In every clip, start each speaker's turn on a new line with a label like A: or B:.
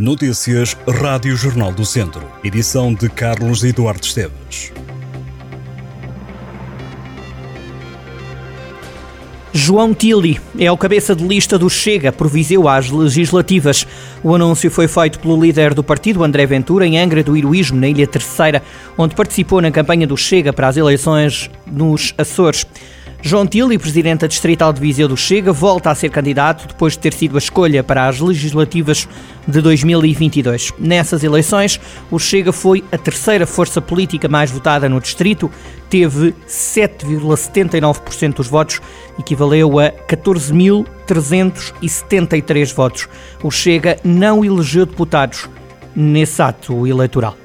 A: Notícias Rádio Jornal do Centro. Edição de Carlos Eduardo Esteves.
B: João Tilly é o cabeça de lista do Chega por Viseu às legislativas. O anúncio foi feito pelo líder do partido, André Ventura, em Angra do Heroísmo, na Ilha Terceira, onde participou na campanha do Chega para as eleições nos Açores. João Tilly, presidente da Distrital de Viseu do Chega, volta a ser candidato depois de ter sido a escolha para as legislativas de 2022. Nessas eleições, o Chega foi a terceira força política mais votada no distrito, teve 7,79% dos votos, equivaleu a 14.373 votos. O Chega não elegeu deputados nesse ato eleitoral.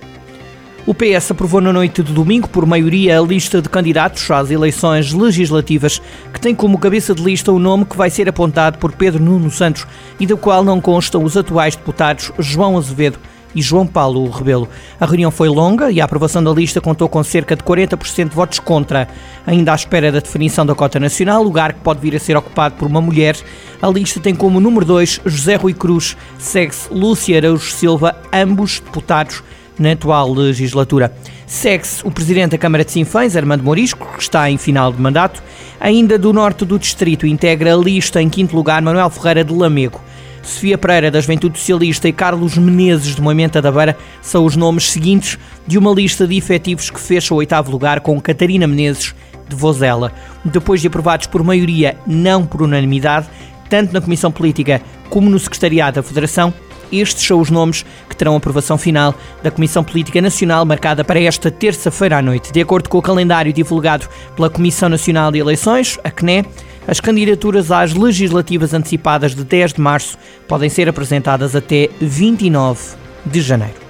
B: O PS aprovou na noite de domingo, por maioria, a lista de candidatos às eleições legislativas, que tem como cabeça de lista o nome que vai ser apontado por Pedro Nuno Santos e do qual não constam os atuais deputados João Azevedo e João Paulo Rebelo. A reunião foi longa e a aprovação da lista contou com cerca de 40% de votos contra. Ainda à espera da definição da cota nacional, lugar que pode vir a ser ocupado por uma mulher, a lista tem como número 2 José Rui Cruz, segue-se Lúcia Araújo Silva, ambos deputados na atual legislatura. Segue-se o Presidente da Câmara de Sinfãs, Armando Morisco, que está em final de mandato. Ainda do norte do distrito integra a lista em quinto lugar Manuel Ferreira de Lamego. Sofia Pereira, da Juventude Socialista, e Carlos Menezes, de Moimenta da Beira, são os nomes seguintes de uma lista de efetivos que fecha o oitavo lugar com Catarina Menezes, de Vozela. Depois de aprovados por maioria, não por unanimidade, tanto na Comissão Política como no Secretariado da Federação, estes são os nomes que terão aprovação final da Comissão Política Nacional marcada para esta terça-feira à noite. De acordo com o calendário divulgado pela Comissão Nacional de Eleições, a CNE, as candidaturas às legislativas antecipadas de 10 de março podem ser apresentadas até 29 de janeiro.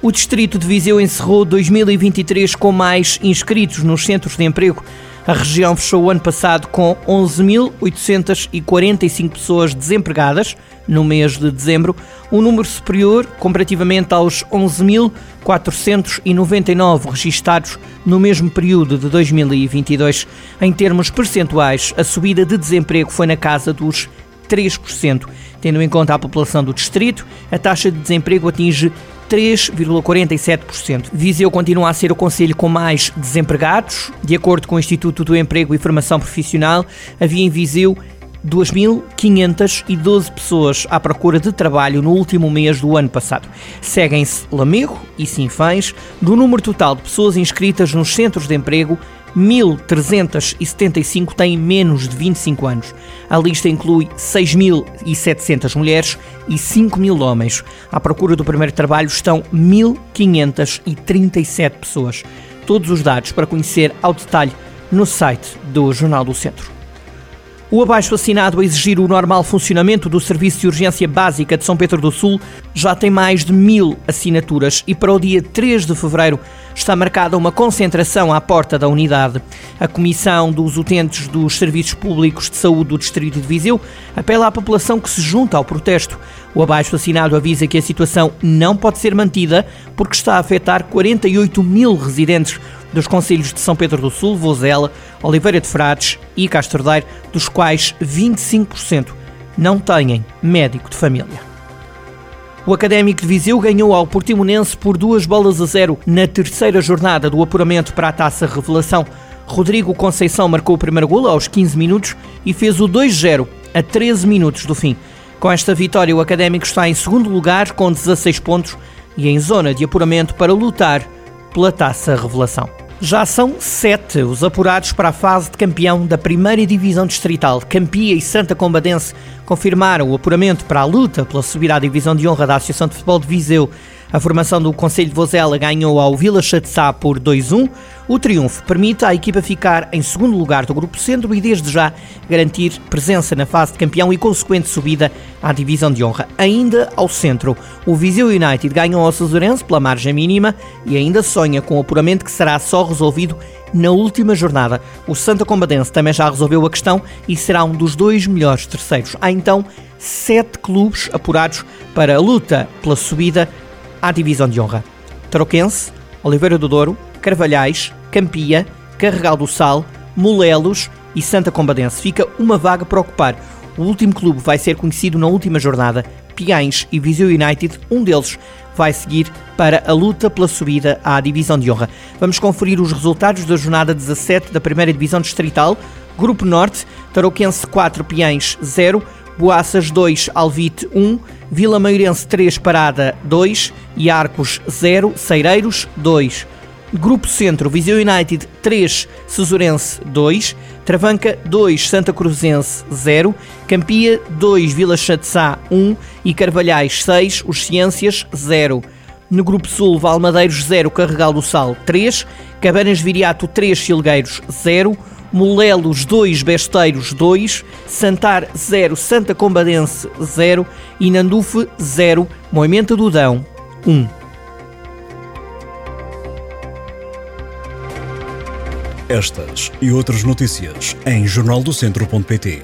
B: O Distrito de Viseu encerrou 2023 com mais inscritos nos centros de emprego a região fechou o ano passado com 11.845 pessoas desempregadas no mês de dezembro, um número superior comparativamente aos 11.499 registados no mesmo período de 2022. Em termos percentuais, a subida de desemprego foi na casa dos 3%. Tendo em conta a população do distrito, a taxa de desemprego atinge 3,47%. Viseu continua a ser o conselho com mais desempregados. De acordo com o Instituto do Emprego e Formação Profissional, havia em Viseu 2.512 pessoas à procura de trabalho no último mês do ano passado. Seguem-se Lamego e Sinfãs. Do número total de pessoas inscritas nos centros de emprego, 1.375 têm menos de 25 anos. A lista inclui 6.700 mulheres e 5.000 homens. À procura do primeiro trabalho estão 1.537 pessoas. Todos os dados para conhecer ao detalhe no site do Jornal do Centro. O abaixo assinado a exigir o normal funcionamento do Serviço de Urgência Básica de São Pedro do Sul já tem mais de mil assinaturas e para o dia 3 de fevereiro está marcada uma concentração à porta da unidade. A Comissão dos Utentes dos Serviços Públicos de Saúde do Distrito de Viseu apela à população que se junta ao protesto. O abaixo assinado avisa que a situação não pode ser mantida porque está a afetar 48 mil residentes dos conselhos de São Pedro do Sul, Vozela, Oliveira de Frades e Castordeiro, dos quais 25% não têm médico de família. O Académico de Viseu ganhou ao Portimonense por duas bolas a zero na terceira jornada do apuramento para a Taça Revelação. Rodrigo Conceição marcou o primeiro golo aos 15 minutos e fez o 2-0 a 13 minutos do fim. Com esta vitória, o Académico está em segundo lugar com 16 pontos e em zona de apuramento para lutar pela Taça Revelação. Já são sete os apurados para a fase de campeão da primeira divisão distrital. Campia e Santa Combadense confirmaram o apuramento para a luta pela subida à divisão de honra da Associação de Futebol de Viseu. A formação do Conselho de Vozela ganhou ao Vila Chatzá por 2-1. O triunfo permite à equipa ficar em segundo lugar do Grupo Centro e desde já garantir presença na fase de campeão e consequente subida à divisão de honra. Ainda ao centro, o Viseu United ganhou ao Cesurense pela margem mínima e ainda sonha com o apuramento que será só resolvido na última jornada. O Santa Combadense também já resolveu a questão e será um dos dois melhores terceiros. Há então sete clubes apurados para a luta pela subida à divisão de honra. Tarouquense, Oliveira do Douro, Carvalhais, Campia, Carregal do Sal, Molelos e Santa Combadense. Fica uma vaga para ocupar. O último clube vai ser conhecido na última jornada Piães e Viseu United, um deles vai seguir para a luta pela subida à Divisão de Honra. Vamos conferir os resultados da jornada 17 da Primeira Divisão Distrital. Grupo Norte, Tarouquense 4, Piães 0, Boaças 2, Alvite 1, Vila Mairense 3, Parada 2 e Arcos 0, Ceireiros 2. Grupo Centro, Viseu United 3, Cesurense 2, Travanca 2, Santa Cruzense 0, Campia 2, Vila Chatzá 1 e Carvalhais 6, Os Ciências 0. No Grupo Sul, Valmadeiros 0, Carregal do Sal 3, Cabanas Viriato 3, Silgueiros 0, Molelos 2, Besteiros 2, Santar 0, Santa Combadense 0 e Nandufe 0, Moimenta do Dão 1.
A: Estas e outras notícias em jornaldocentro.pt.